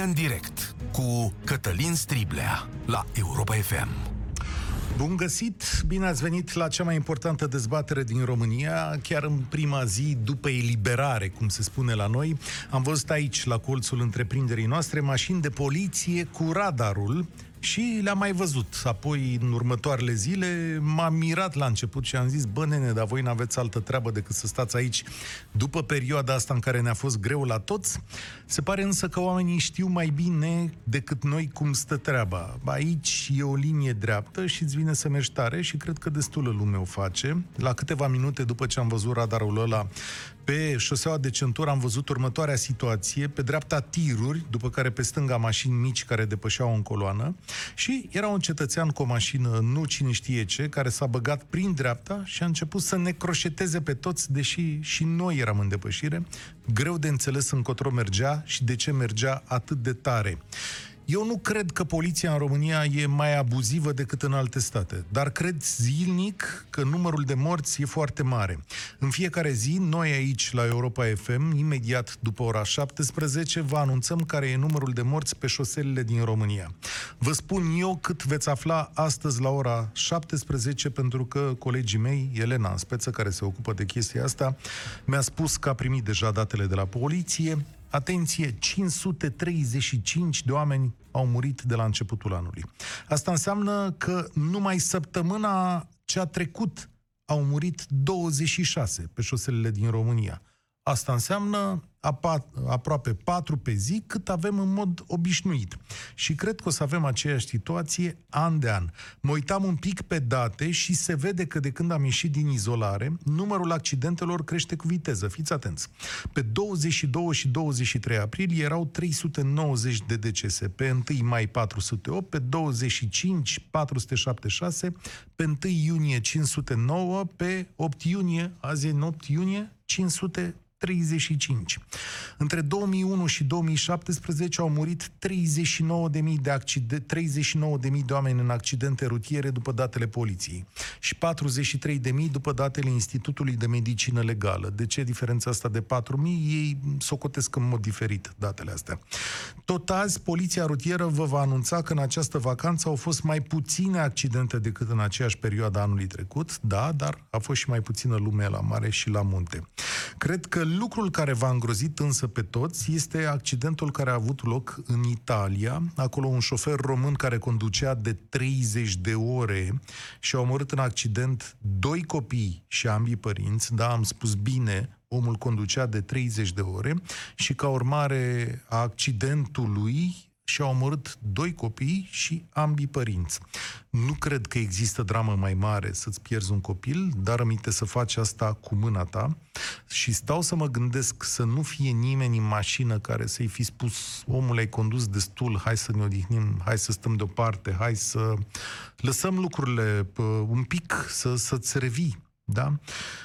România în direct cu Cătălin Striblea la Europa FM. Bun găsit! Bine ați venit la cea mai importantă dezbatere din România, chiar în prima zi după eliberare, cum se spune la noi. Am văzut aici, la colțul întreprinderii noastre, mașini de poliție cu radarul și le-am mai văzut. Apoi, în următoarele zile, m-am mirat la început și am zis, bă, nene, dar voi n-aveți altă treabă decât să stați aici după perioada asta în care ne-a fost greu la toți. Se pare însă că oamenii știu mai bine decât noi cum stă treaba. Aici e o linie dreaptă și îți vine să mergi tare și cred că destulă lume o face. La câteva minute după ce am văzut radarul ăla pe șoseaua de centură am văzut următoarea situație. Pe dreapta tiruri, după care pe stânga mașini mici care depășeau în coloană și era un cetățean cu o mașină, nu cine știe ce, care s-a băgat prin dreapta și a început să ne croșeteze pe toți, deși și noi eram în depășire. Greu de înțeles încotro mergea și de ce mergea atât de tare. Eu nu cred că poliția în România e mai abuzivă decât în alte state, dar cred zilnic că numărul de morți e foarte mare. În fiecare zi, noi aici la Europa FM, imediat după ora 17, vă anunțăm care e numărul de morți pe șoselele din România. Vă spun eu cât veți afla astăzi la ora 17, pentru că colegii mei, Elena în speță, care se ocupă de chestia asta, mi-a spus că a primit deja datele de la poliție, Atenție, 535 de oameni au murit de la începutul anului. Asta înseamnă că numai săptămâna ce a trecut au murit 26 pe șoselele din România. Asta înseamnă aproape 4 pe zi, cât avem în mod obișnuit. Și cred că o să avem aceeași situație an de an. Mă uitam un pic pe date și se vede că de când am ieșit din izolare, numărul accidentelor crește cu viteză. Fiți atenți. Pe 22 și 23 aprilie erau 390 de decese, pe 1 mai 408, pe 25 476, pe 1 iunie 509, pe 8 iunie, azi e 8 iunie, 500 35. Între 2001 și 2017 au murit 39.000 de, accide- 39.000 de oameni în accidente rutiere după datele poliției și 43.000 după datele Institutului de Medicină Legală. De ce diferența asta de 4.000? Ei socotesc în mod diferit datele astea. Tot azi, Poliția Rutieră vă va anunța că în această vacanță au fost mai puține accidente decât în aceeași perioadă anului trecut, da, dar a fost și mai puțină lume la mare și la munte. Cred că lucrul care v-a îngrozit însă pe toți este accidentul care a avut loc în Italia. Acolo un șofer român care conducea de 30 de ore și a omorât în accident doi copii și ambii părinți. Da, am spus bine, omul conducea de 30 de ore și ca urmare a accidentului și-a omorât doi copii și ambii părinți. Nu cred că există dramă mai mare să-ți pierzi un copil, dar aminte să faci asta cu mâna ta și stau să mă gândesc să nu fie nimeni în mașină care să-i fi spus omul ai condus destul, hai să ne odihnim, hai să stăm deoparte, hai să lăsăm lucrurile un pic, să, să-ți revii da?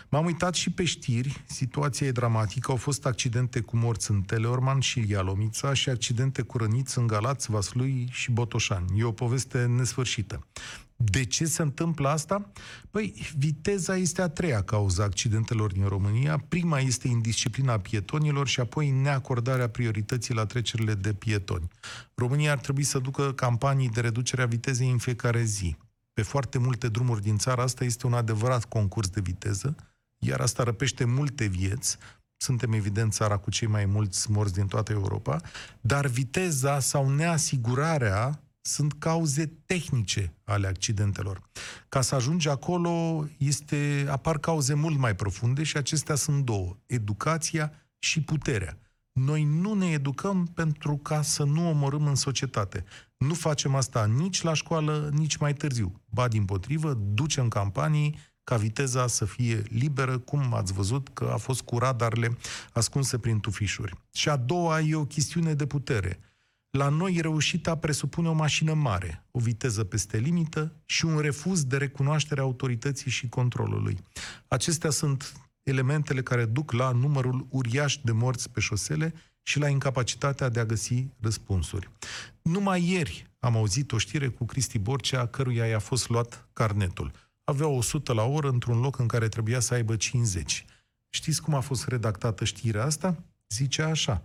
M-am uitat și pe știri, situația e dramatică, au fost accidente cu morți în Teleorman și Ialomița și accidente cu răniți în Galați, Vaslui și Botoșani. E o poveste nesfârșită. De ce se întâmplă asta? Păi, viteza este a treia cauza accidentelor din România. Prima este indisciplina pietonilor și apoi neacordarea priorității la trecerile de pietoni. România ar trebui să ducă campanii de reducere a vitezei în fiecare zi pe foarte multe drumuri din țara asta este un adevărat concurs de viteză, iar asta răpește multe vieți. Suntem, evident, țara cu cei mai mulți morți din toată Europa, dar viteza sau neasigurarea sunt cauze tehnice ale accidentelor. Ca să ajungi acolo, este, apar cauze mult mai profunde și acestea sunt două, educația și puterea. Noi nu ne educăm pentru ca să nu omorâm în societate. Nu facem asta nici la școală, nici mai târziu. Ba din potrivă, ducem campanii ca viteza să fie liberă, cum ați văzut că a fost cu radarele ascunse prin tufișuri. Și a doua e o chestiune de putere. La noi reușita presupune o mașină mare, o viteză peste limită și un refuz de recunoaștere a autorității și controlului. Acestea sunt elementele care duc la numărul uriaș de morți pe șosele și la incapacitatea de a găsi răspunsuri. Numai ieri am auzit o știre cu Cristi Borcea, căruia i-a fost luat carnetul. Avea 100 la oră într-un loc în care trebuia să aibă 50. Știți cum a fost redactată știrea asta? Zice așa.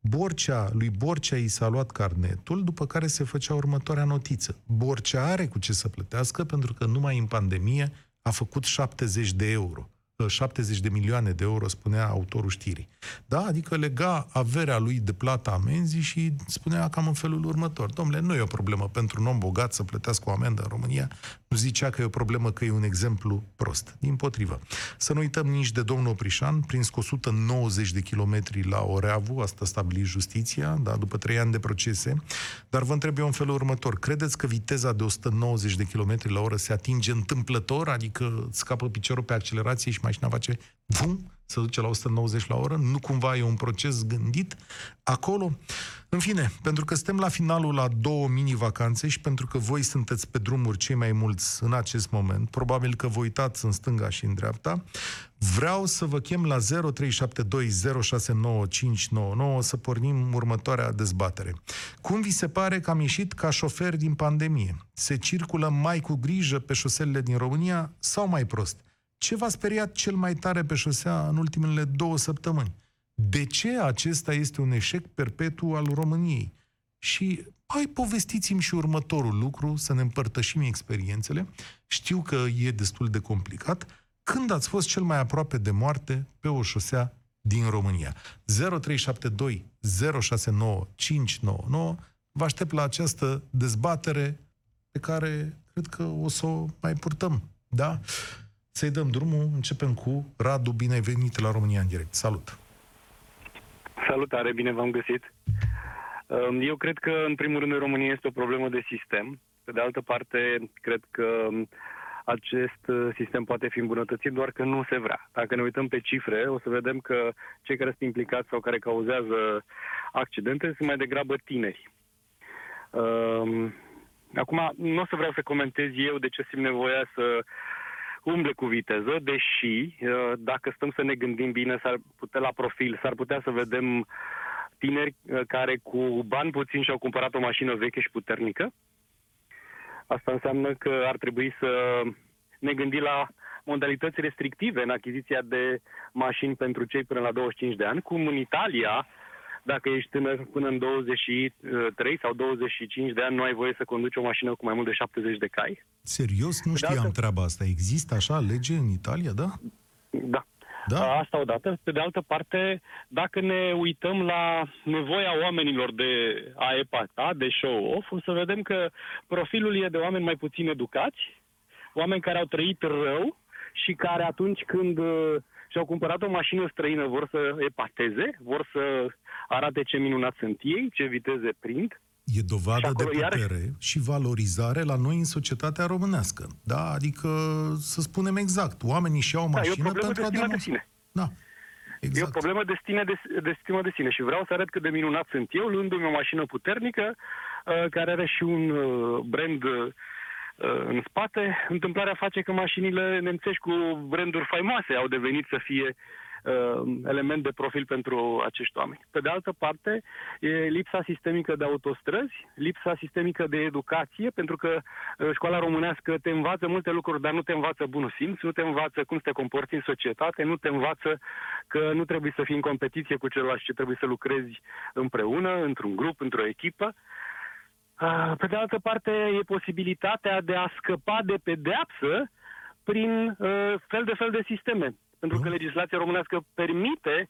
Borcea, lui Borcea i s-a luat carnetul, după care se făcea următoarea notiță. Borcea are cu ce să plătească pentru că numai în pandemie a făcut 70 de euro. 70 de milioane de euro, spunea autorul știrii. Da? Adică lega averea lui de plata amenzii și spunea cam în felul următor. Domnule, nu e o problemă pentru un om bogat să plătească o amendă în România. Nu zicea că e o problemă că e un exemplu prost. Din potrivă. Să nu uităm nici de domnul Oprișan, prins cu 190 de kilometri la Oreavu, asta stabilit justiția, da, după trei ani de procese. Dar vă întreb eu în felul următor. Credeți că viteza de 190 de kilometri la oră se atinge întâmplător, adică scapă piciorul pe accelerație și mașina face vum, se duce la 190 la oră, nu cumva e un proces gândit acolo. În fine, pentru că suntem la finalul la două mini-vacanțe și pentru că voi sunteți pe drumuri cei mai mulți în acest moment, probabil că vă uitați în stânga și în dreapta, vreau să vă chem la 0372069599 să pornim următoarea dezbatere. Cum vi se pare că am ieșit ca șofer din pandemie? Se circulă mai cu grijă pe șoselele din România sau mai prost? Ce v-a speriat cel mai tare pe șosea în ultimele două săptămâni? De ce acesta este un eșec perpetu al României? Și hai povestiți-mi și următorul lucru, să ne împărtășim experiențele. Știu că e destul de complicat. Când ați fost cel mai aproape de moarte pe o șosea din România? 0372 069 599 Vă aștept la această dezbatere pe care cred că o să o mai purtăm. Da? Să-i dăm drumul. Începem cu Radu, bine ai venit la România în direct. Salut! Salutare, bine v-am găsit. Um, eu cred că, în primul rând, în România este o problemă de sistem. Pe de altă parte, cred că um, acest uh, sistem poate fi îmbunătățit, doar că nu se vrea. Dacă ne uităm pe cifre, o să vedem că cei care sunt implicați sau care cauzează accidente sunt mai degrabă tineri. Um, acum, nu o să vreau să comentez eu de ce simt nevoia să umble cu viteză, deși, uh, dacă stăm să ne gândim bine, s-ar putea la profil, s-ar putea să vedem tineri uh, care cu bani puțini și-au cumpărat o mașină veche și puternică. Asta înseamnă că ar trebui să ne gândim la modalități restrictive în achiziția de mașini pentru cei până la 25 de ani, cum în Italia dacă ești tânăr până în 23 sau 25 de ani, nu ai voie să conduci o mașină cu mai mult de 70 de cai. Serios? Nu știam altă... treaba asta. Există așa lege în Italia, da? Da. Da. Asta odată. Pe de altă parte, dacă ne uităm la nevoia oamenilor de a epata, de show-off, o să vedem că profilul e de oameni mai puțin educați, oameni care au trăit rău și care atunci când uh, și-au cumpărat o mașină străină vor să epateze, vor să arate ce minunat sunt ei, ce viteze prind. E dovadă de putere iarăși... și valorizare la noi în societatea românească. Da, adică să spunem exact, oamenii și-au mașină da, e o pentru de a de sine. Da. Exact. E o problemă de, stine de, de stimă de sine și vreau să arăt cât de minunat sunt eu, luându-mi o mașină puternică, uh, care are și un uh, brand uh, în spate. Întâmplarea face că mașinile nemțești cu branduri faimoase au devenit să fie uh, element de profil pentru acești oameni. Pe de altă parte, e lipsa sistemică de autostrăzi, lipsa sistemică de educație, pentru că uh, școala românească te învață multe lucruri, dar nu te învață bunul simț, nu te învață cum să te comporți în societate, nu te învață că nu trebuie să fii în competiție cu celălalt, ci trebuie să lucrezi împreună, într-un grup, într-o echipă. Pe de altă parte, e posibilitatea de a scăpa de pedeapsă prin uh, fel de fel de sisteme. Pentru că legislația românească permite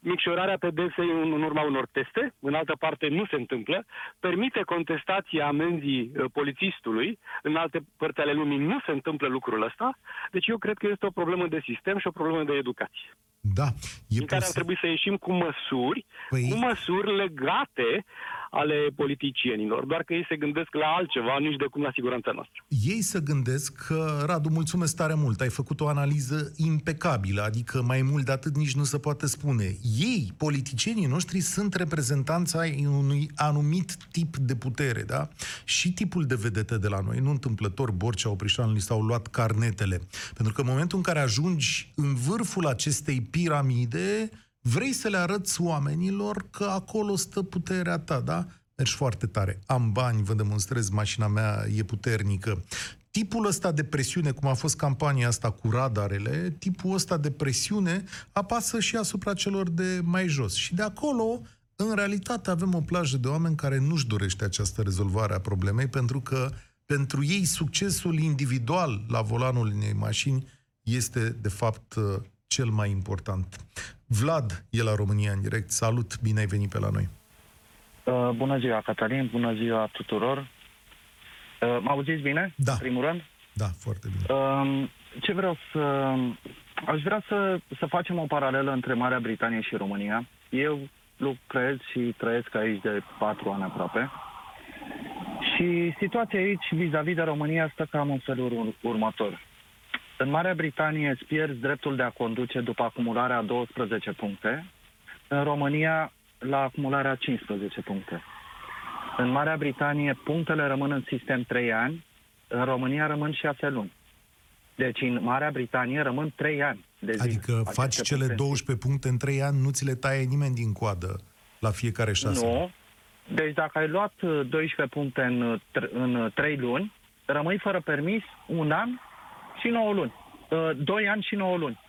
micșorarea pedepsei în, în urma unor teste, în altă parte nu se întâmplă, permite contestația amenzii uh, polițistului, în alte părți ale lumii nu se întâmplă lucrul ăsta, deci eu cred că este o problemă de sistem și o problemă de educație. Da. E în care ar trebui să ieșim cu măsuri, păi... cu măsuri legate ale politicienilor, doar că ei se gândesc la altceva, nici de cum la siguranța noastră. Ei se gândesc că, Radu, mulțumesc tare mult, ai făcut o analiză impecabilă, adică mai mult de atât nici nu se poate spune. Ei, politicienii noștri, sunt reprezentanța unui anumit tip de putere, da? Și tipul de vedete de la noi, nu întâmplător, Borcea, Oprișan, li s-au luat carnetele. Pentru că în momentul în care ajungi în vârful acestei piramide, vrei să le arăți oamenilor că acolo stă puterea ta, da? Mergi foarte tare. Am bani, vă demonstrez, mașina mea e puternică. Tipul ăsta de presiune, cum a fost campania asta cu radarele, tipul ăsta de presiune apasă și asupra celor de mai jos. Și de acolo În realitate avem o plajă de oameni care nu-și dorește această rezolvare a problemei pentru că pentru ei succesul individual la volanul unei mașini este de fapt cel mai important. Vlad e la România în direct. Salut, bine ai venit pe la noi. Uh, bună ziua, Catalin, bună ziua tuturor. Uh, mă auziți bine? Da. În primul rând? Da, foarte bine. Uh, ce vreau să... Aș vrea să, să facem o paralelă între Marea Britanie și România. Eu lucrez și trăiesc aici de patru ani aproape. Și situația aici vis-a-vis de România stă cam în felul următor. În Marea Britanie îți pierzi dreptul de a conduce după acumularea 12 puncte. În România, la acumularea 15 puncte. În Marea Britanie, punctele rămân în sistem 3 ani, în România rămân 6 luni. Deci în Marea Britanie rămân 3 ani de zi. Adică faci cele puncte 12 puncte în 3 ani, nu ți le taie nimeni din coadă la fiecare 6 Nu. Deci dacă ai luat 12 puncte în, în 3 luni, rămâi fără permis un an și 9 luni. 2 uh, ani și 9 luni.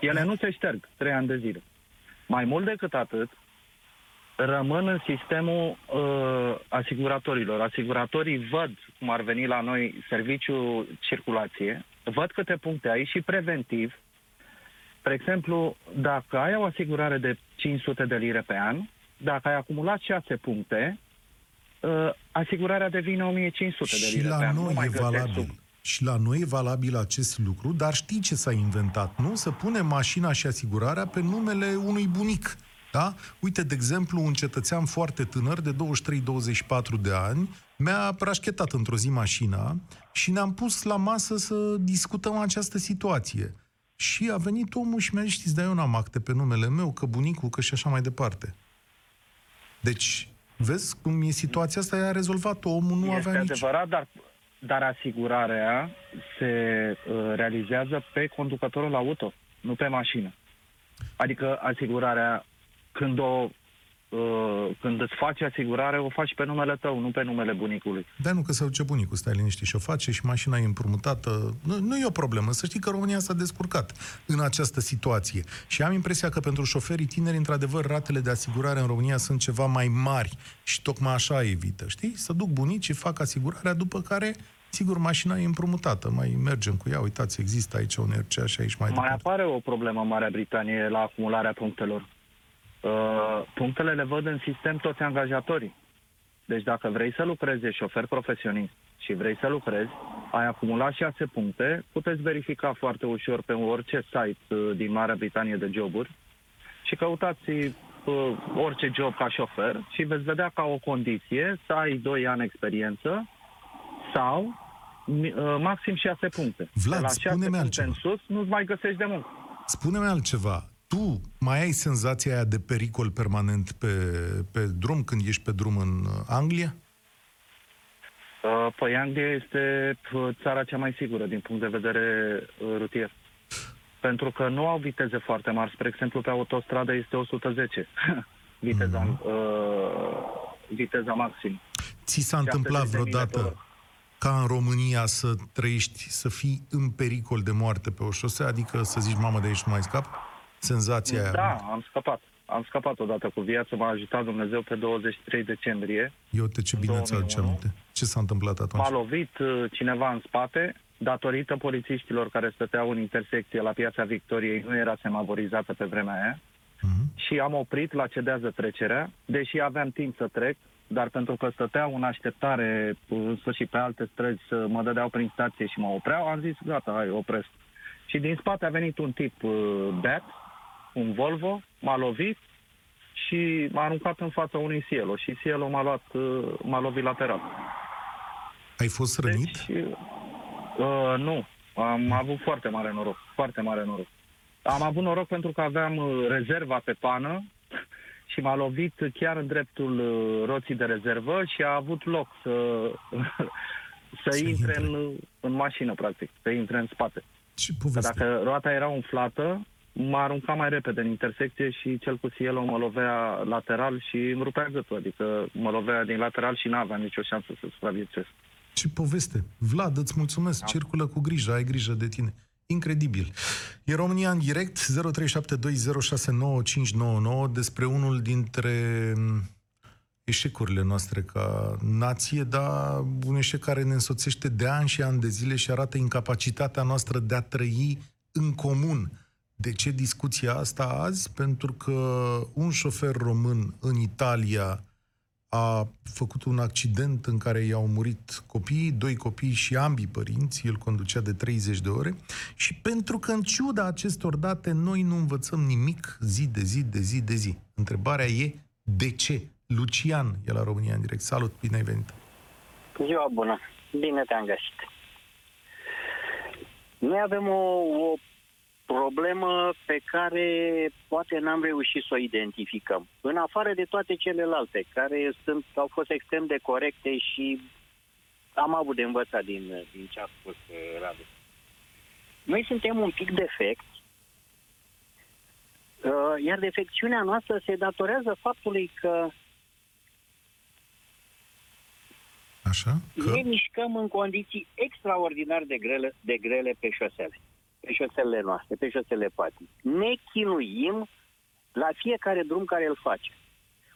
Ele nu se șterg 3 ani de zile. Mai mult decât atât, rămân în sistemul uh, asiguratorilor. Asiguratorii văd cum ar veni la noi serviciul circulație, văd câte puncte ai și preventiv. Spre exemplu, dacă ai o asigurare de 500 de lire pe an, dacă ai acumulat 6 puncte, uh, asigurarea devine 1500 de lire și pe an. Noi nu mai e valabil. Sub și la noi e valabil acest lucru, dar știi ce s-a inventat, nu? Să pune mașina și asigurarea pe numele unui bunic. Da? Uite, de exemplu, un cetățean foarte tânăr, de 23-24 de ani, mi-a prașchetat într-o zi mașina și ne-am pus la masă să discutăm această situație. Și a venit omul și mi-a zis, știți, dar eu n-am acte pe numele meu, că bunicul, că și așa mai departe. Deci, vezi cum e situația asta, i-a rezolvat omul, nu este avea nici... adevărat, dar dar asigurarea se uh, realizează pe conducătorul auto, nu pe mașină. Adică asigurarea, când o Uh, când îți faci asigurare, o faci pe numele tău, nu pe numele bunicului. Da, nu că se duce bunicul, stai liniștit și o face și mașina e împrumutată. Nu, nu e o problemă. Să știi că România s-a descurcat în această situație. Și am impresia că pentru șoferii tineri, într-adevăr, ratele de asigurare în România sunt ceva mai mari și tocmai așa evită. Știi? Să duc bunicii, fac asigurarea, după care Sigur, mașina e împrumutate, mai mergem cu ea, uitați, există aici un RCA și aici mai Mai departe. apare o problemă în Marea Britanie la acumularea punctelor. Uh, punctele le văd în sistem toți angajatorii. Deci dacă vrei să lucrezi de șofer profesionist și vrei să lucrezi, ai acumulat 6 puncte, puteți verifica foarte ușor pe orice site uh, din Marea Britanie de joburi și căutați uh, orice job ca șofer și veți vedea ca o condiție să ai 2 ani experiență sau uh, maxim 6 puncte. Vlad, de la 6 puncte altceva. în sus nu-ți mai găsești de muncă. Spune-mi altceva tu mai ai senzația aia de pericol permanent pe, pe drum când ești pe drum în uh, Anglia? Uh, păi Anglia este uh, țara cea mai sigură din punct de vedere rutier. Pentru că nu au viteze foarte mari. Spre exemplu, pe autostradă este 110 viteza, mm-hmm. uh, viteza maximă. Ți s-a întâmplat vreodată ca în România să trăiești, să fii în pericol de moarte pe o șosea? Adică să zici, mamă, de aici nu mai scap? Senzația aia. Da, am scăpat. Am scăpat odată cu viața, m-a ajutat Dumnezeu pe 23 decembrie. Eu te ce bine ți aduce aminte. Ce s-a întâmplat atunci? M-a lovit uh, cineva în spate, datorită polițiștilor care stăteau în intersecție la Piața Victoriei, nu era semaforizată pe vremea aia. Uh-huh. Și am oprit la cedează trecerea, deși aveam timp să trec, dar pentru că stăteau în așteptare să și pe alte străzi să mă dădeau prin stație și mă opreau, am zis, gata, hai, opresc. Și din spate a venit un tip uh, beat, un Volvo, m-a lovit și m-a aruncat în fața unui Cielo și Cielo m-a luat, uh, m-a lovit lateral. Ai fost rănit? Deci, uh, nu. Am avut foarte mare noroc. Foarte mare noroc. Am avut noroc pentru că aveam uh, rezerva pe pană și m-a lovit chiar în dreptul uh, roții de rezervă și a avut loc să, să, să intre, intre. În, în mașină, practic, să intre în spate. Ce poveste? Dacă roata era umflată, m-a aruncat mai repede în intersecție și cel cu Cielo mă lovea lateral și îmi rupea gâtul, adică mă lovea din lateral și n-aveam nicio șansă să supraviețuiesc. Ce poveste! Vlad, îți mulțumesc, da. circulă cu grijă, ai grijă de tine. Incredibil. E România în direct, 0372069599, despre unul dintre mm, eșecurile noastre ca nație, dar un eșec care ne însoțește de ani și ani de zile și arată incapacitatea noastră de a trăi în comun. De ce discuția asta azi? Pentru că un șofer român în Italia a făcut un accident în care i-au murit copiii, doi copii și ambii părinți, el conducea de 30 de ore, și pentru că în ciuda acestor date noi nu învățăm nimic zi de zi, de zi, de zi. Întrebarea e de ce? Lucian e la România în direct. Salut, bine ai venit! Ziua bună! Bine te-am găsit! Noi avem o, o problemă pe care poate n-am reușit să o identificăm. În afară de toate celelalte, care sunt, au fost extrem de corecte și am avut de învățat din, din ce a spus uh, Radu. Noi suntem un pic defect, uh, iar defecțiunea noastră se datorează faptului că Așa? Că... ne mișcăm în condiții extraordinar de grele, de grele pe șosele pe șoselele noastre, pe șosele patii. Ne chinuim la fiecare drum care îl face.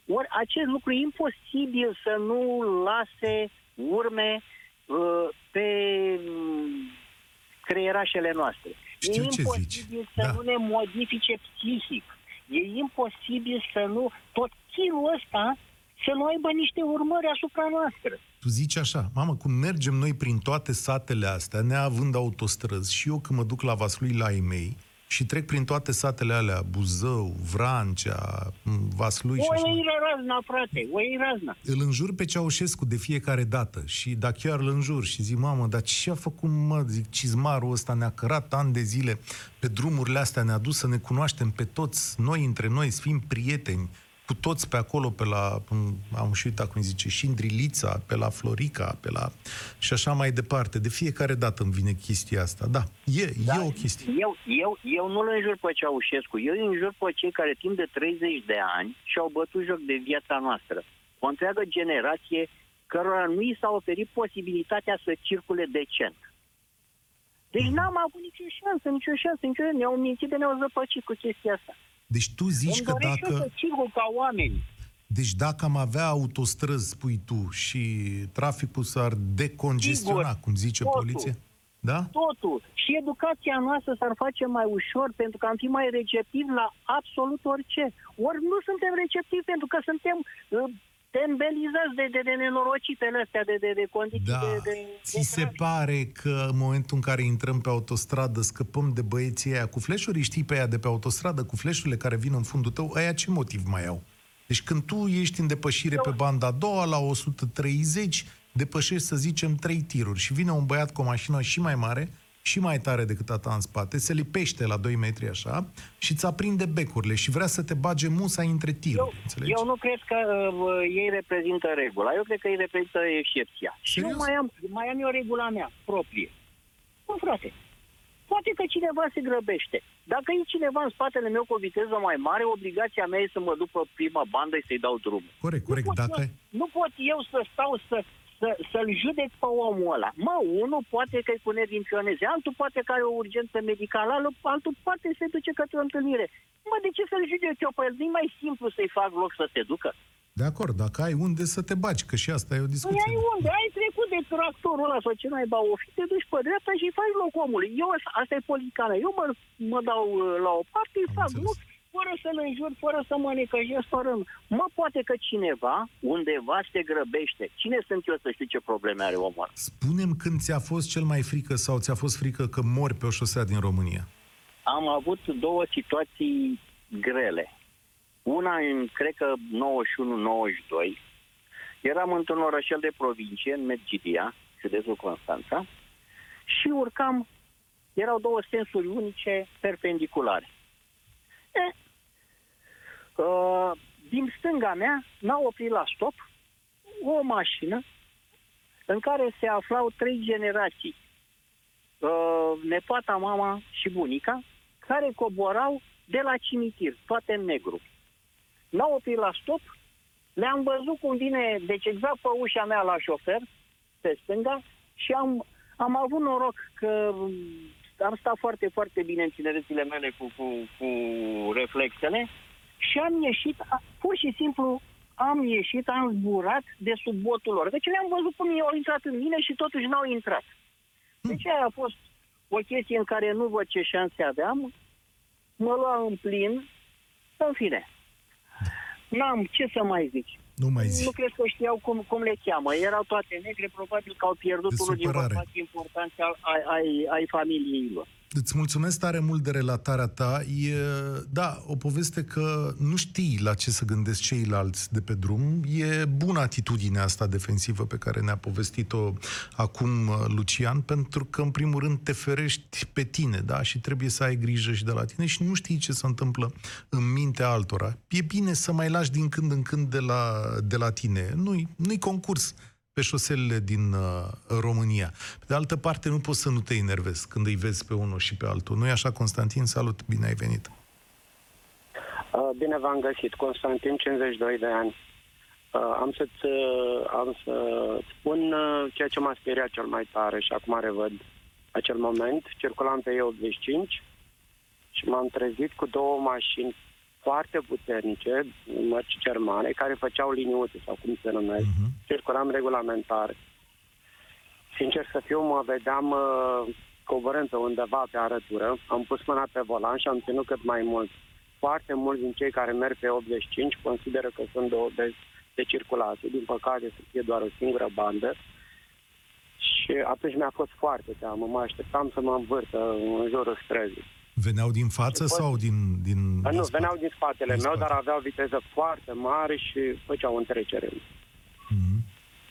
Ori acest lucru e imposibil să nu lase urme uh, pe mm, creierașele noastre. Știu e ce imposibil zici. să Da. nu ne modifice psihic. E imposibil să nu... Tot chinul ăsta să nu aibă niște urmări asupra noastră. Tu zici așa, mamă, cum mergem noi prin toate satele astea, neavând autostrăzi, și eu când mă duc la Vaslui la ei mei, și trec prin toate satele alea, Buzău, Vrancea, m, Vaslui și O așa mai iei razna, frate, o iei razna. îl înjur pe Ceaușescu de fiecare dată și dacă chiar îl înjur și zic, mamă, dar ce a făcut, mă, zic, cizmarul ăsta ne-a cărat ani de zile pe drumurile astea, ne-a dus să ne cunoaștem pe toți, noi între noi, să fim prieteni, cu toți pe acolo, pe la, am și uitat cum zice, Șindrilița, pe la Florica, pe la... și așa mai departe. De fiecare dată îmi vine chestia asta. Da, e, Da, e o chestie. Eu, eu, eu nu-l înjur pe Ceaușescu, eu îi înjur pe cei care timp de 30 de ani și-au bătut joc de viața noastră. O întreagă generație cărora nu i s-a oferit posibilitatea să circule decent. Deci n-am avut nicio șansă, nicio șansă, nicio Ne-au mințit de ne-au zăpăcit cu chestia asta. Deci tu zici Îmi că doresc și eu dacă... să circul ca oameni. Deci dacă am avea autostrăzi, spui tu, și traficul s-ar decongestiona, Sigur. cum zice Totul. poliția? Da? Totul. Și educația noastră s-ar face mai ușor pentru că am fi mai receptivi la absolut orice. Ori nu suntem receptivi pentru că suntem uh, tembelizați de, de, de nenorocitele astea, de, de, de condiții Da. de, de, Ți de se trafic. pare că în momentul în care intrăm pe autostradă scăpăm de băieții aia cu fleșuri? Știi pe aia de pe autostradă cu fleșurile care vin în fundul tău? Aia ce motiv mai au? Deci când tu ești în depășire pe banda a doua la 130, depășești, să zicem, trei tiruri și vine un băiat cu o mașină și mai mare și mai tare decât a ta în spate, se lipește la 2 metri așa și îți aprinde becurile și vrea să te bage musa între tiruri. Eu, înțelegi? eu nu cred că uh, ei reprezintă regula. Eu cred că ei reprezintă excepția. Și Serios? eu mai am, mai am eu regula mea proprie. Nu, frate. Poate că cineva se grăbește. Dacă e cineva în spatele meu cu o viteză mai mare, obligația mea e să mă duc pe prima bandă și să-i dau drumul. Corect, corect. Nu pot, Dacă... eu, nu pot eu să stau să, să, să-l judec pe omul ăla. Mă, unul poate că-i cu nervi înfioneze, altul poate că are o urgență medicală, altul, altul poate se duce către o întâlnire. Mă, de ce să-l judec eu pe el? Nu-i mai simplu să-i fac loc să se ducă? De acord, dacă ai unde să te bagi, că și asta e o Păi discuție. ai unde? Ai trecut de tractorul ăla sau ce naiba o fi, te duci pe dreapta și îi faci loc omului. Eu, asta e politica mea. Eu mă, mă dau uh, la o parte, îi Am fac înțeles. loc, fără să-l înjur, fără să mă necăjesc, fără... Mă, poate că cineva, undeva, se grăbește. Cine sunt eu să știu ce probleme are omul ăla? Spunem când ți-a fost cel mai frică sau ți-a fost frică că mori pe o șosea din România. Am avut două situații grele. Una în, cred că, 91-92. Eram într-un orășel de provincie, în Medgidia, județul Constanța, și urcam, erau două sensuri unice perpendiculare. E, uh, din stânga mea n-a oprit la stop o mașină în care se aflau trei generații. Uh, nepoata, mama și bunica, care coborau de la cimitir, toate în negru. N-au oprit la stop, le-am văzut cum vine, deci exact pe ușa mea la șofer, pe stânga, și am, am avut noroc că am stat foarte, foarte bine în tinerețile mele cu, cu, cu reflexele și am ieșit, a- pur și simplu am ieșit, am zburat de sub botul lor. Deci le-am văzut cum ei au intrat în mine și totuși n-au intrat. Deci aia a fost o chestie în care nu văd ce șanse aveam, mă lua în plin, în fine. N-am ce să mai zic. Nu mai zi. Nu cred că știau cum, cum le cheamă. Erau toate negre, probabil că au pierdut De unul din supărare. bărbați importanți ai, ai, ai, ai familiei lor. Îți mulțumesc tare mult de relatarea ta. E, da, o poveste că nu știi la ce să gândesc ceilalți de pe drum. E bună atitudinea asta defensivă pe care ne-a povestit-o acum uh, Lucian, pentru că, în primul rând, te ferești pe tine, da? Și trebuie să ai grijă și de la tine și nu știi ce se întâmplă în mintea altora. E bine să mai lași din când în când de la, de la tine. Nu-i, nu-i concurs pe șoselele din uh, România. Pe de altă parte, nu poți să nu te enervezi când îi vezi pe unul și pe altul. Nu-i așa, Constantin? Salut, bine ai venit. Uh, Bine v-am găsit, Constantin, 52 de ani. Uh, Am să-ți uh, am să spun uh, ceea ce m-a speriat cel mai tare și acum revăd acel moment. Circulam pe E85 și m-am trezit cu două mașini foarte puternice, mărci germane, care făceau liniuțe sau cum se numesc. Mhm. Circulam regulamentar. Sincer să fiu, mă vedeam uh, coborând pe undeva pe arătură. Am pus mâna pe volan și am ținut cât mai mult foarte mulți din cei care merg pe 85 consideră că sunt două de, de circulație. Din păcate să fie doar o singură bandă. Și atunci mi-a fost foarte teamă. Mă așteptam să mă învârtă în jurul străzii. Veneau din față Și sau din, din, Dar din nu, spate? veneau din spatele Din meu, spate. dar aveau viteză foarte mare și făceau întrecere. Mhm.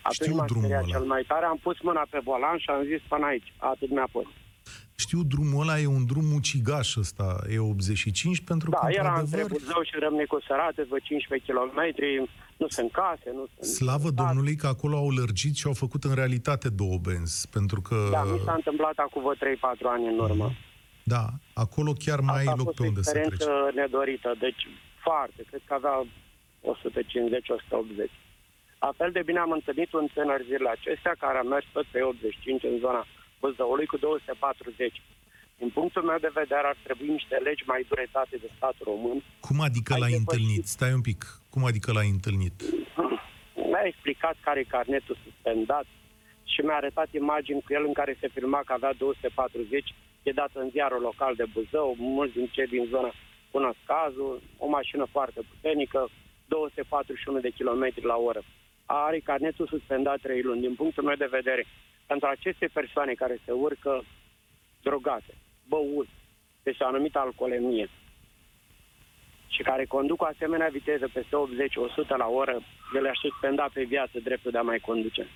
Atunci Știu m-a drumul speriat ăla. cel mai tare. Am pus mâna pe volan și am zis până aici. Atât mi-a fost. Știu, drumul ăla e un drum ucigaș ăsta, e 85, pentru Da, că, era între într-adevăr, Buzău și Râmnicu Sărate, vă 15 km, nu sunt case, nu sunt... slavă Da, Domnului că acolo au lărgit și au făcut în realitate două benzi, pentru că, Da, mi s-a întâmplat acum vreo 3-4 ani în urmă. Da, acolo chiar mai Asta ai a loc fost pe o unde să treci. experiență nedorită, deci foarte, cred că avea 150-180. La fel de bine am întâlnit un tânăr zilele acestea care a mers tot pe 85 în zona Băzăului cu 240. Din punctul meu de vedere ar trebui niște legi mai dure date de statul român. Cum adică Ai l-ai depășit. întâlnit? Stai un pic. Cum adică l-ai întâlnit? Mi-a explicat care e carnetul suspendat și mi-a arătat imagini cu el în care se filma că avea 240, e dat în ziarul local de Buzău, mulți din cei din zonă cunosc cazul, o mașină foarte puternică, 241 de km la oră. Are carnetul suspendat 3 luni. Din punctul meu de vedere, pentru aceste persoane care se urcă drogate, băuți, deci o anumită alcoolemie, și care conduc cu asemenea viteză peste 80-100 la oră, de le-aș suspenda pe viață dreptul de a mai conduce.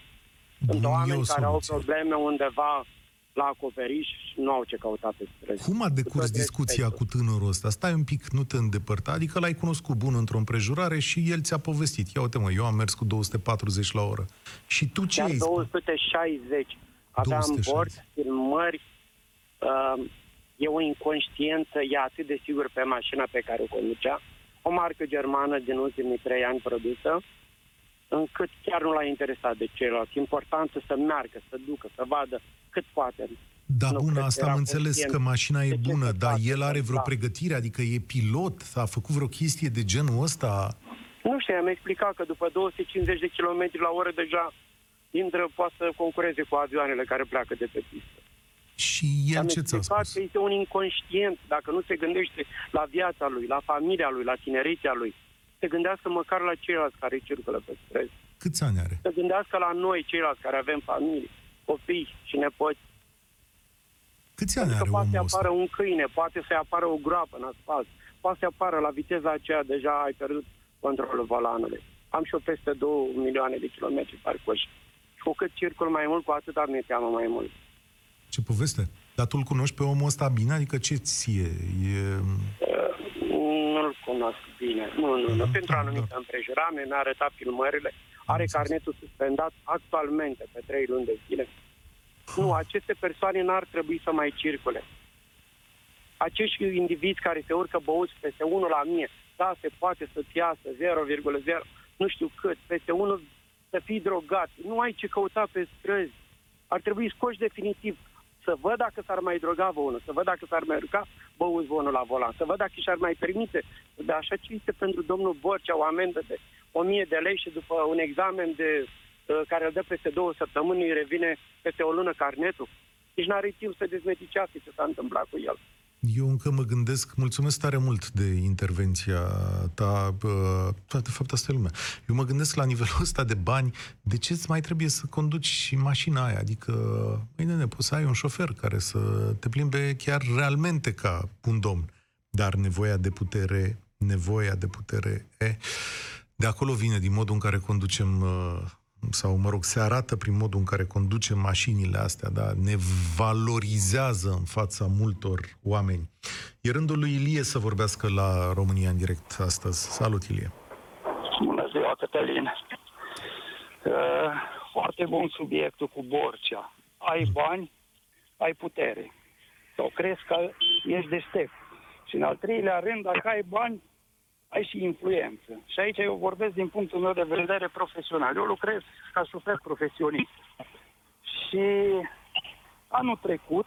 Sunt Bun, e oameni o care au soluție. probleme undeva la acoperiș și nu au ce căuta pe străzi. Cum a Cu decurs tot discuția respectul. cu tânărul ăsta? Stai un pic, nu te îndepărta. Adică l-ai cunoscut bun într-o împrejurare și el ți-a povestit. Ia uite mă, eu am mers cu 240 la oră. Și tu ce Chiar ai spus? 260. Aveam 260. bord, filmări, uh, e o inconștiență, e atât de sigur pe mașina pe care o conducea, o marcă germană din ultimii trei ani produsă, încât chiar nu l-a interesat de ceilalți. Important să meargă, să ducă, să vadă cât poate. Da, Nu bun, cred că asta am era înțeles conștient că mașina e de ce bună, se dar face, el are vreo da. pregătire, adică e pilot, a făcut vreo chestie de genul ăsta. Nu știu, am explicat că după 250 de km la oră deja intră, poate să concureze cu avioanele care pleacă de pe pistă. Și el Am ce ți-a explicat spus? că este un inconștient, dacă nu se gândește la viața lui, la familia lui, la tinerețea lui, se gândească măcar la ceilalți care circulă pe străzi. Câți ani are? Să gândească la noi, ceilalți care avem familie, copii și nepoți. Câți ani Pentru are că poate să omul ăsta? apară un câine, poate să apară o groapă în asfalt, poate să apară la viteza aceea, deja ai pierdut controlul volanului. Am și eu peste 2 milioane de kilometri parcurși. Și cu cât circul mai mult, cu atât mi-e teamă mai mult. Ce poveste? Dar tu îl cunoști pe omul ăsta bine? Adică ce ție? E... Nu-l cunosc bine. Nu, nu, nu. Mhm. Pentru Da, anumite da. împrejurame, mi-a arătat filmările. Are înțeles. carnetul suspendat actualmente pe trei luni de zile. Nu, aceste persoane n-ar trebui să mai circule. Acești indivizi care se urcă băuți peste 1 la mie, da, se poate să-ți iasă 0,0, nu știu cât, peste 1 să fii drogat. Nu ai ce căuta pe străzi. Ar trebui scoși definitiv. Să văd dacă s-ar mai droga vreunul, să văd dacă s-ar mai ruga băuți vreunul la volan, să văd dacă și-ar mai permite. Dar așa ce este pentru domnul Borcea o amendă de 1000 de lei și după un examen de, uh, care îl dă peste două săptămâni, îi revine peste o lună carnetul. Deci n-are timp să dezmeticească ce s-a întâmplat cu el. Eu încă mă gândesc, mulțumesc tare mult de intervenția ta, uh, de fapt asta e lumea. Eu mă gândesc la nivelul ăsta de bani, de ce îți mai trebuie să conduci și mașina aia? Adică, măi nene, poți să ai un șofer care să te plimbe chiar realmente ca un domn. Dar nevoia de putere, nevoia de putere, e, de acolo vine din modul în care conducem uh, sau, mă rog, se arată prin modul în care conducem mașinile astea, da? ne valorizează în fața multor oameni. E rândul lui Ilie să vorbească la România în direct astăzi. Salut, Ilie! Bună ziua, Cătălin! Uh, foarte bun subiectul cu Borcea. Ai bani, ai putere. Sau crezi că ești deștept. Și în al treilea rând, dacă ai bani, ai și influență. Și aici eu vorbesc din punctul meu de vedere profesional. Eu lucrez ca șofer profesionist. Și anul trecut,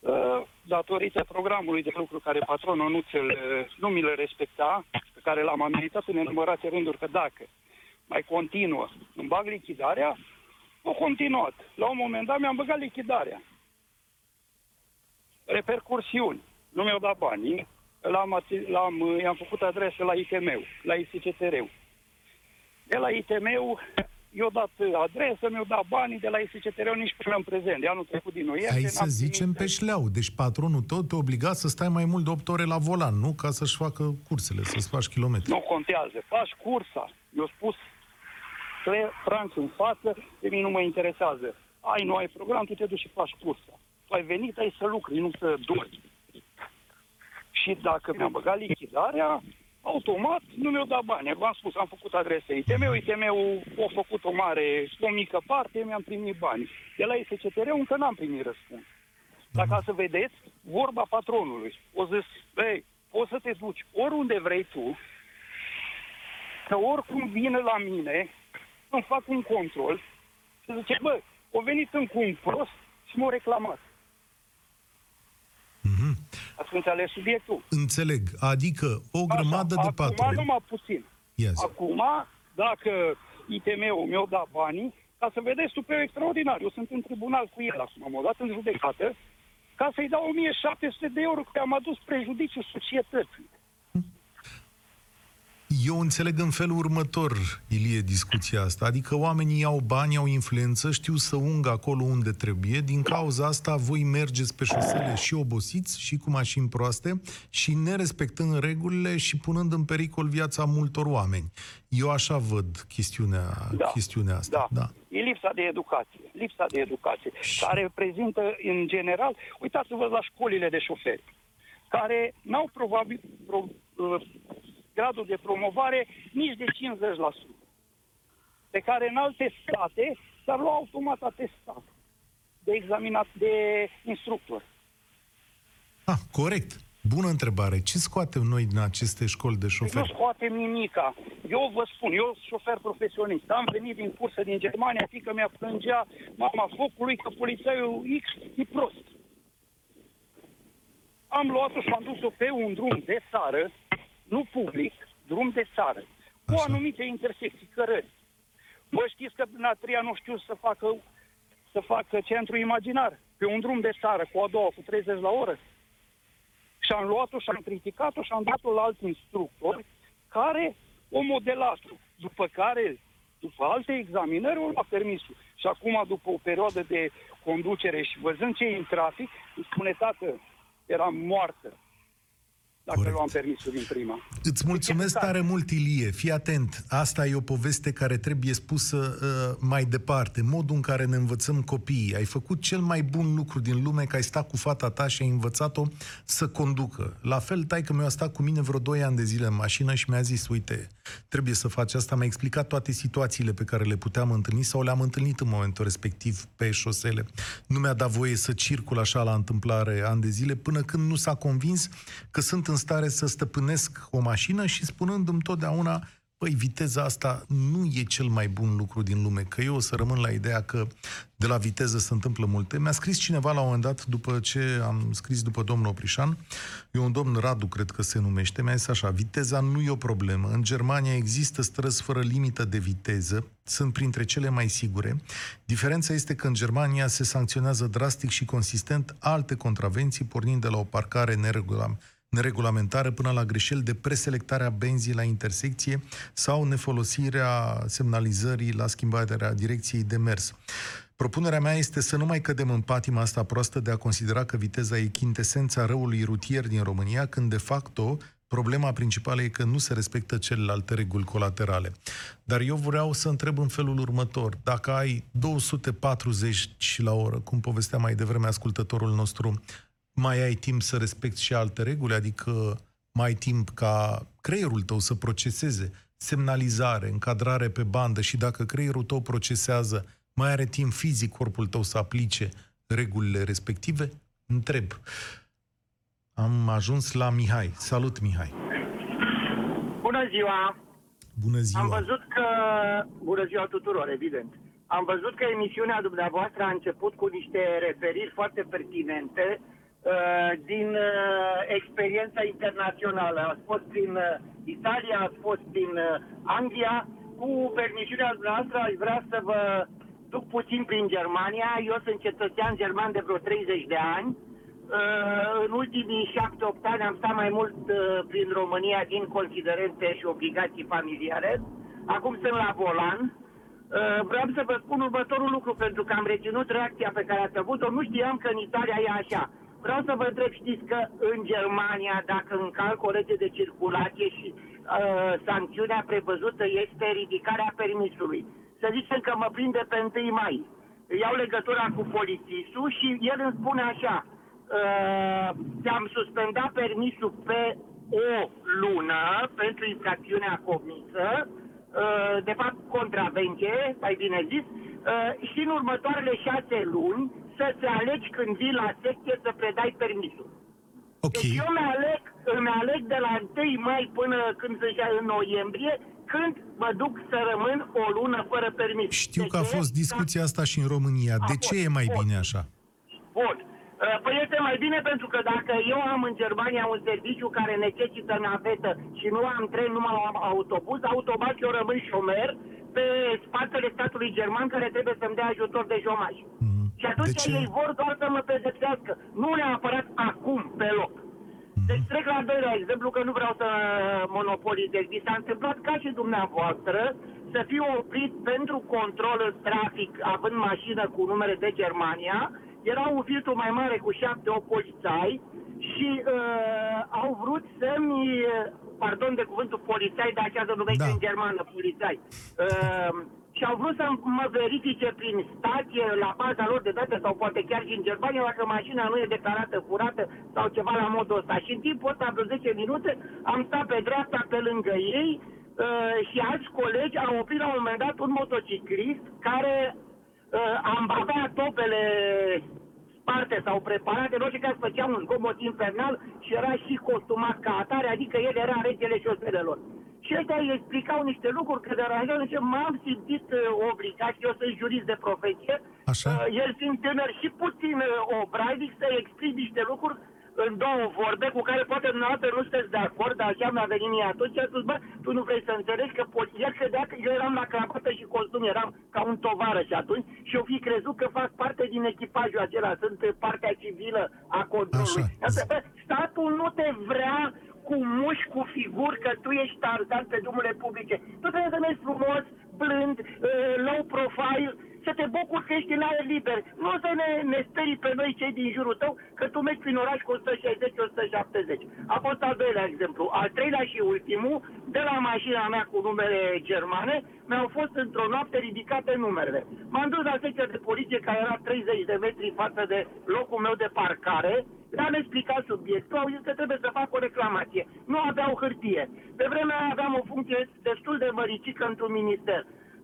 uh, datorită programului de lucru care patronul nu, ți nu mi le respecta, pe care l-am amenințat în enumărate rânduri că dacă mai continuă, îmi bag lichidarea, au continuat. La un moment dat mi-am băgat lichidarea. Repercursiuni. Nu mi-au dat bani l-am, l-am, i-am făcut adresă la ITM-ul, la ISCTR-ul. De la ITM-ul i-au dat adresă, mi-au dat banii de la ISCTR-ul nici până în prezent. De anul trecut din noiembrie... Hai să zicem pe șleau. Deci patronul tău te obliga să stai mai mult de 8 ore la volan, nu? Ca să-și facă cursele, să-ți faci kilometri. Nu contează. Faci cursa. Eu spus franc în față, de mine nu mă interesează. Ai, nu ai program, tu te duci și faci cursa. Tu ai venit, ai să lucri, nu să dormi. Și dacă mi-am băgat lichidarea, automat nu mi-au dat bani. V-am spus, am făcut adrese ITM-ul, ITM-ul a făcut o mare, o mică parte, mi-am primit bani. De la SCTR încă n-am primit răspuns. Dar ca să vedeți, vorba patronului. O zis, ei, poți să te duci oriunde vrei tu, că oricum vine la mine, îmi fac un control și zice, bă, o venit în cu un prost și m-a reclamat. Mm-hmm. Ați înțeles subiectul? Înțeleg. Adică o grămadă Așa, de patru. Acum numai puțin. Yes. Acum, dacă ITM-ul mi-a dat banii, ca să vedeți super extraordinar, eu sunt în tribunal cu el acum, m-au dat în judecată, ca să-i dau 1700 de euro, că am adus prejudiciu societății. Eu înțeleg în felul următor, Ilie, discuția asta. Adică oamenii au bani, au influență, știu să ungă acolo unde trebuie. Din cauza asta voi mergeți pe șosele și obosiți și cu mașini proaste și nerespectând regulile și punând în pericol viața multor oameni. Eu așa văd chestiunea, Da. chestiunea asta. Da. Da. E lipsa de educație. Lipsa de educație, care reprezintă, în general, uitați-vă la școlile de șoferi, care n-au probabil pro, uh, gradul de promovare nici de 50%, pe care în alte state s-ar lua automat atestat de examinat de instructor. Ah, corect. Bună întrebare. Ce scoatem noi din aceste școli de Nu șoferi? scoatem nimica. Eu vă spun, eu sunt șofer profesionist. Am venit din cursă din Germania, fică mea plângea mama focului că polițaiul X e prost. Am luat-o și am dus-o pe un drum de țară, nu public, drum de țară, cu Așa. anumite intersecții, cărări. Vă știți că Natria nu știu să facă, să facă centru imaginar pe un drum de țară cu a doua, cu 30 la oră? Și am luat-o și am criticat-o și am dat-o la alt instructor care o modelat. După care, după alte examinări, o lua permisul. Și acum, după o perioadă de conducere și văzând ce e în trafic, îmi spune, tată, eram moartă dacă Corect. luam permisul din prima. Îți mulțumesc Deci, tare mult, Ilie. Fii atent. Asta e o poveste care trebuie spusă uh, mai departe. Modul în care ne învățăm copiii. Ai făcut cel mai bun lucru din lume că ai stat cu fata ta și ai învățat-o să conducă. La fel, tai că mi-a stat cu mine vreo 2 ani de zile în mașină și mi-a zis, uite, trebuie să faci asta. Mi-a explicat toate situațiile pe care le puteam întâlni sau le-am întâlnit în momentul respectiv pe șosele. Nu mi-a dat voie să circul așa la întâmplare ani de zile până când nu s-a convins că sunt în stare să stăpânesc o mașină și spunându-mi totdeauna Păi, viteza asta nu e cel mai bun lucru din lume, că eu o să rămân la ideea că de la viteză se întâmplă multe. Mi-a scris cineva la un moment dat, după ce am scris după domnul Oprișan, e un domn Radu, cred că se numește, mi-a zis așa, viteza nu e o problemă. În Germania există străzi fără limită de viteză, sunt printre cele mai sigure. Diferența este că în Germania se sancționează drastic și consistent alte contravenții, pornind de la o parcare neregulamentară neregulamentară până la greșeli de preselectare a benzii la intersecție sau nefolosirea semnalizării la schimbarea direcției de mers. Propunerea mea este să nu mai cădem în patima asta proastă de a considera că viteza e chintesența răului rutier din România, când de facto problema principală e că nu se respectă celelalte reguli colaterale. Dar eu vreau să întreb în felul următor. Dacă ai 240 la oră, cum povestea mai devreme ascultătorul nostru, mai ai timp să respecti și alte reguli, adică mai ai timp ca creierul tău să proceseze semnalizare, încadrare pe bandă și dacă creierul tău procesează, mai are timp fizic corpul tău să aplice regulile respective? Întreb. Am ajuns la Mihai. Salut, Mihai! Bună ziua! Bună ziua! Am văzut că... Bună ziua tuturor, evident. Am văzut că emisiunea dumneavoastră a început cu niște referiri foarte pertinente Uh, din uh, experiența internațională. Ați fost prin uh, Italia, ați fost prin Anglia. Cu permisiunea noastră aș vrea să vă duc puțin prin Germania. Eu sunt cetățean german de vreo 30 de ani. În ultimii 7-8 ani am stat mai mult prin România din considerente și obligații familiare. Acum sunt la volan. Vreau să vă spun următorul lucru, pentru că am reținut reacția pe care ați avut-o. Nu știam că în Italia e așa. Vreau să vă întreb, știți că în Germania, dacă încalc o lege de circulație și uh, sancțiunea prevăzută este ridicarea permisului. Să zicem că mă prinde pe 1 mai. Iau legătura cu polițistul și el îmi spune așa, uh, ți-am suspendat permisul pe o lună pentru infracțiunea comisă, uh, de fapt contravenție, mai bine zis, uh, și în următoarele șase luni să-ți alegi când vii la secție să predai permisul. Okay. Deci eu mi-aleg, îmi aleg de la 1 mai până când se în noiembrie, când mă duc să rămân o lună fără permis. Știu de că a fost discuția asta și în România. De ce e mai bine așa? Bun. Uh, păi este mai bine pentru că dacă eu am în Germania un serviciu care necesită navetă și nu am tren, nu am autobuz, automat eu rămân șomer pe spatele statului german care trebuie să-mi dea ajutor de șomaj. Mm. Și atunci ei vor doar să mă pedepsească, nu neapărat acum, pe loc. Mm-hmm. Deci trec la doilea exemplu, că nu vreau să monopolizez. Mi s-a întâmplat ca și dumneavoastră să fiu oprit pentru control în trafic, având mașină cu numere de Germania. Era un filtru mai mare cu șapte-opt polițai și uh, au vrut să-mi, pardon de cuvântul polițai, dar așa se numește da. în germană, polițai. Uh, și au vrut să mă verifice prin stație, la baza lor de date sau poate chiar și în Germania, dacă mașina nu e declarată furată sau ceva la modul ăsta. Și în timpul ăsta, vreo 10 minute, am stat pe dreapta pe lângă ei uh, și alți colegi au oprit la un moment dat un motociclist care uh, am avea topele sparte sau preparate, în orice caz făcea un zgomot infernal și era și costumat ca atare, adică el era regele șoselelor. Și ăștia îi explicau niște lucruri că de la ce m-am simțit uh, obligat, eu sunt jurist de profesie, Așa? Uh, el fiind tânăr și puțin uh, obraidic să explic niște lucruri în două vorbe cu care poate dumneavoastră nu sunteți de acord, dar așa mi-a venit mie atunci și a spus, bă, tu nu vrei să înțelegi că pot... el credea că eu eram la crapată și costum, eram ca un tovarăș și atunci și eu fi crezut că fac parte din echipajul acela, sunt partea civilă a controlului. Statul nu te vrea cu muși, cu figuri, că tu ești tarzan pe drumurile publice. Tu trebuie să mergi frumos, blând, uh, low profile, să te bucuri că ești în aer liber. Nu să ne, ne sperii pe noi cei din jurul tău că tu mergi prin oraș cu 160-170. A fost al doilea exemplu. Al treilea și ultimul, de la mașina mea cu numere germane, mi-au fost într-o noapte ridicate numerele. M-am dus la secția de poliție care era 30 de metri față de locul meu de parcare, le-am explicat subiectul, au zis că trebuie să fac o reclamație. Nu aveau hârtie. Pe vremea aia aveam o funcție destul de măricică într-un minister.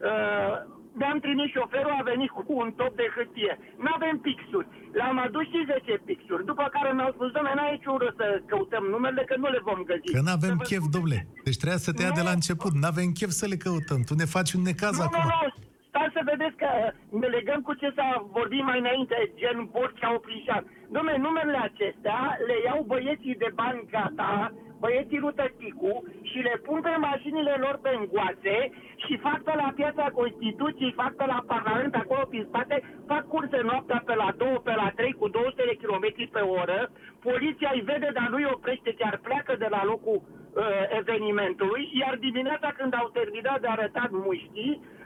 Uh, mi-am trimis șoferul, a venit cu un top de hârtie. Nu-avem pixuri. L-am adus și 10 pixuri. După care mi-au spus, doamne, n-ai niciun rost să căutăm numele, că nu le vom găsi. Că n-avem Să vă chef, spun- domnule. Deci trebuia să te ia de la Nu. început. N-avem chef să le căutăm. Tu ne faci un necaz Nu, acum. nu, nu. Stai să vedeți că uh, ne legăm cu ce s-a vorbit mai înainte, gen Borcea Oprișan. Dom'le, numerele acestea le iau băieții de bani gata, băieții Rutăticu și le pun pe mașinile lor pe îngoațe și fac pe la piața Constituției, fac pe la Parlament, acolo prin spate, fac curse noaptea pe la 2, pe la 3 cu 200 de km pe oră, poliția îi vede, dar nu-i oprește, chiar pleacă de la locul uh, evenimentului, iar dimineața când au terminat de arătat muștii, uh,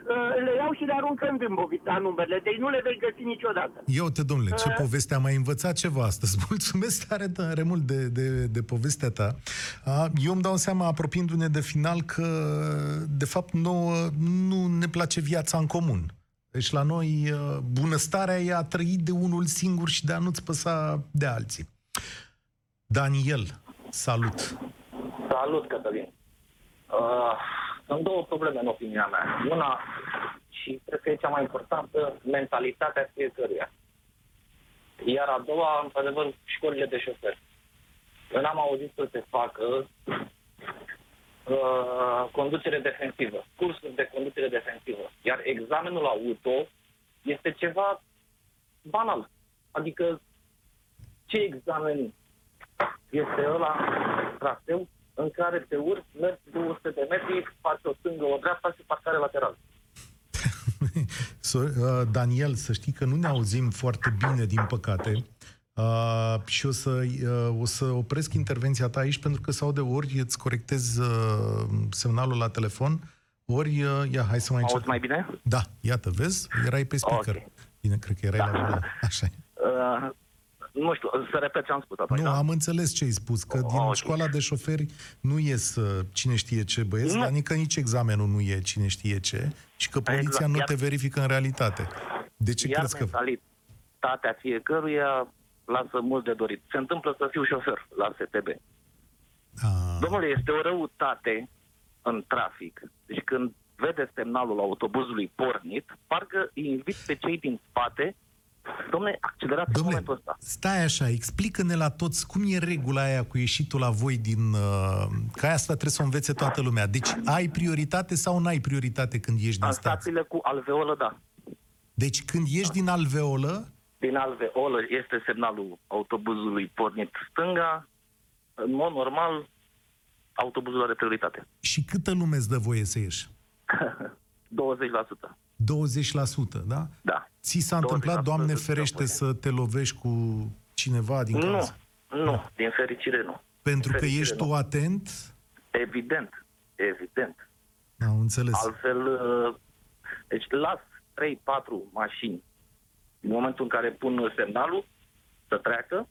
le iau și le aruncă în dâmbovita numerele, deci nu le vei găsi niciodată. Ia uite, domnule, ce Uh. poveste am mai învățat ceva astăzi. Mulțumesc tare, tare mult de, de, de povestea ta. A, Eu îmi dau seama, apropiindu-ne de final, că, de fapt, nouă nu ne place viața în comun. Deci la noi uh, bunăstarea e a trăi de unul singur și de a nu-ți păsa de alții. Daniel, salut! Salut, Cătălin. Uh, sunt două probleme în opinia mea. Una, și cred că e cea mai importantă, mentalitatea fiecăruia. Iar a doua, într-adevăr, școlile de șofer. Eu n-am auzit să se facă uh, conducere defensivă, cursuri de conducere defensivă. Iar examenul auto este ceva banal. Adică ce examen este ăla traseu în care te urci, mergi 200 de metri, faci o stângă, o dreapta și parcare lateral. So, uh, Daniel, să știi că nu ne auzim foarte bine, din păcate. Uh, și o să, uh, o să opresc intervenția ta aici pentru că sau de ori îți corectez uh, semnalul la telefon, ori, uh, ia, hai să mai Auzi încercăm. mai bine? Da, iată, vezi? Erai pe speaker. Ok. Bine, cred că erai Da. la volan. Așa e. Uh, nu știu, să repet ce am spus atunci, Nu, da? am înțeles ce ai spus, că Oh, din ok. școala de șoferi nu ies uh, cine știe ce băieți, Nu. dar nici, nici examenul nu e cine știe ce și că poliția Exact, nu iar- te verifică în realitate. De ce Iar crezi că... mentalitatea fiecăruia lasă mult de dorit. Se întâmplă să fiu șofer la STB. A, Domnule, este o răutate în trafic. Deci când vede semnalul autobuzului pornit, parcă îi invit pe cei din spate Domnule, accelerați în Domnule, momentul ăsta. stai așa, explică-ne la toți cum e regula aia cu ieșitul la voi din... Uh, că asta trebuie să o învețe toată lumea. Deci ai prioritate sau n-ai prioritate când ieși din În stație? stațiile cu alveolă, da. Deci când ieși din alveolă, Din alveolă este semnalul autobuzului pornit stânga. În mod normal, autobuzul are prioritate. și câtă lume îți dă voie să ieși? 20%. 20%, da? Da. Ți s-a întâmplat, 20% Doamne îți dă ferește, voie. să te lovești cu cineva din Nu, casă? nu, din fericire nu. Pentru că fericire ești nu. tu atent? Evident, evident. Am înțeles. Altfel, uh, deci las 3-4 mașini în momentul în care pun semnalul să treacă,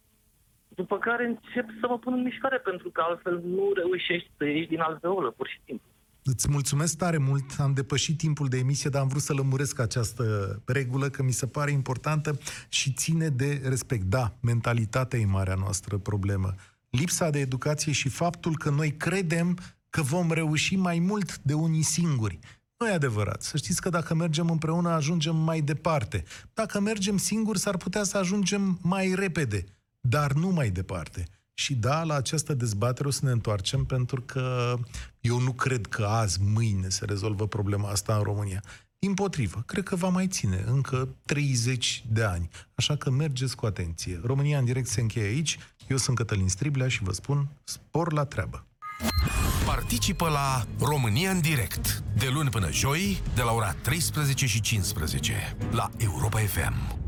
după care încep să mă pun în mișcare, pentru că altfel nu reușești să ieși din alveolă, pur și simplu. Îți mulțumesc tare mult, am depășit timpul de emisie, dar am vrut să lămuresc această regulă, că mi se pare importantă și ține de respect. Da, mentalitatea e marea noastră problemă. Lipsa de educație și faptul că noi credem că vom reuși mai mult de unii singuri. Nu e adevărat. Să știți că dacă mergem împreună, ajungem mai departe. Dacă mergem singuri, s-ar putea să ajungem mai repede, dar nu mai departe. Și da, la această dezbatere o să ne întoarcem pentru că eu nu cred că azi, mâine se rezolvă problema asta în România. Din potrivă, cred că va mai ține încă 30 de ani. Așa că mergeți cu atenție. România în direct se încheie aici. Eu sunt Cătălin Striblea și vă spun spor la treabă. Participă la România în direct de luni până joi de la ora 13 și 15 la Europa FM.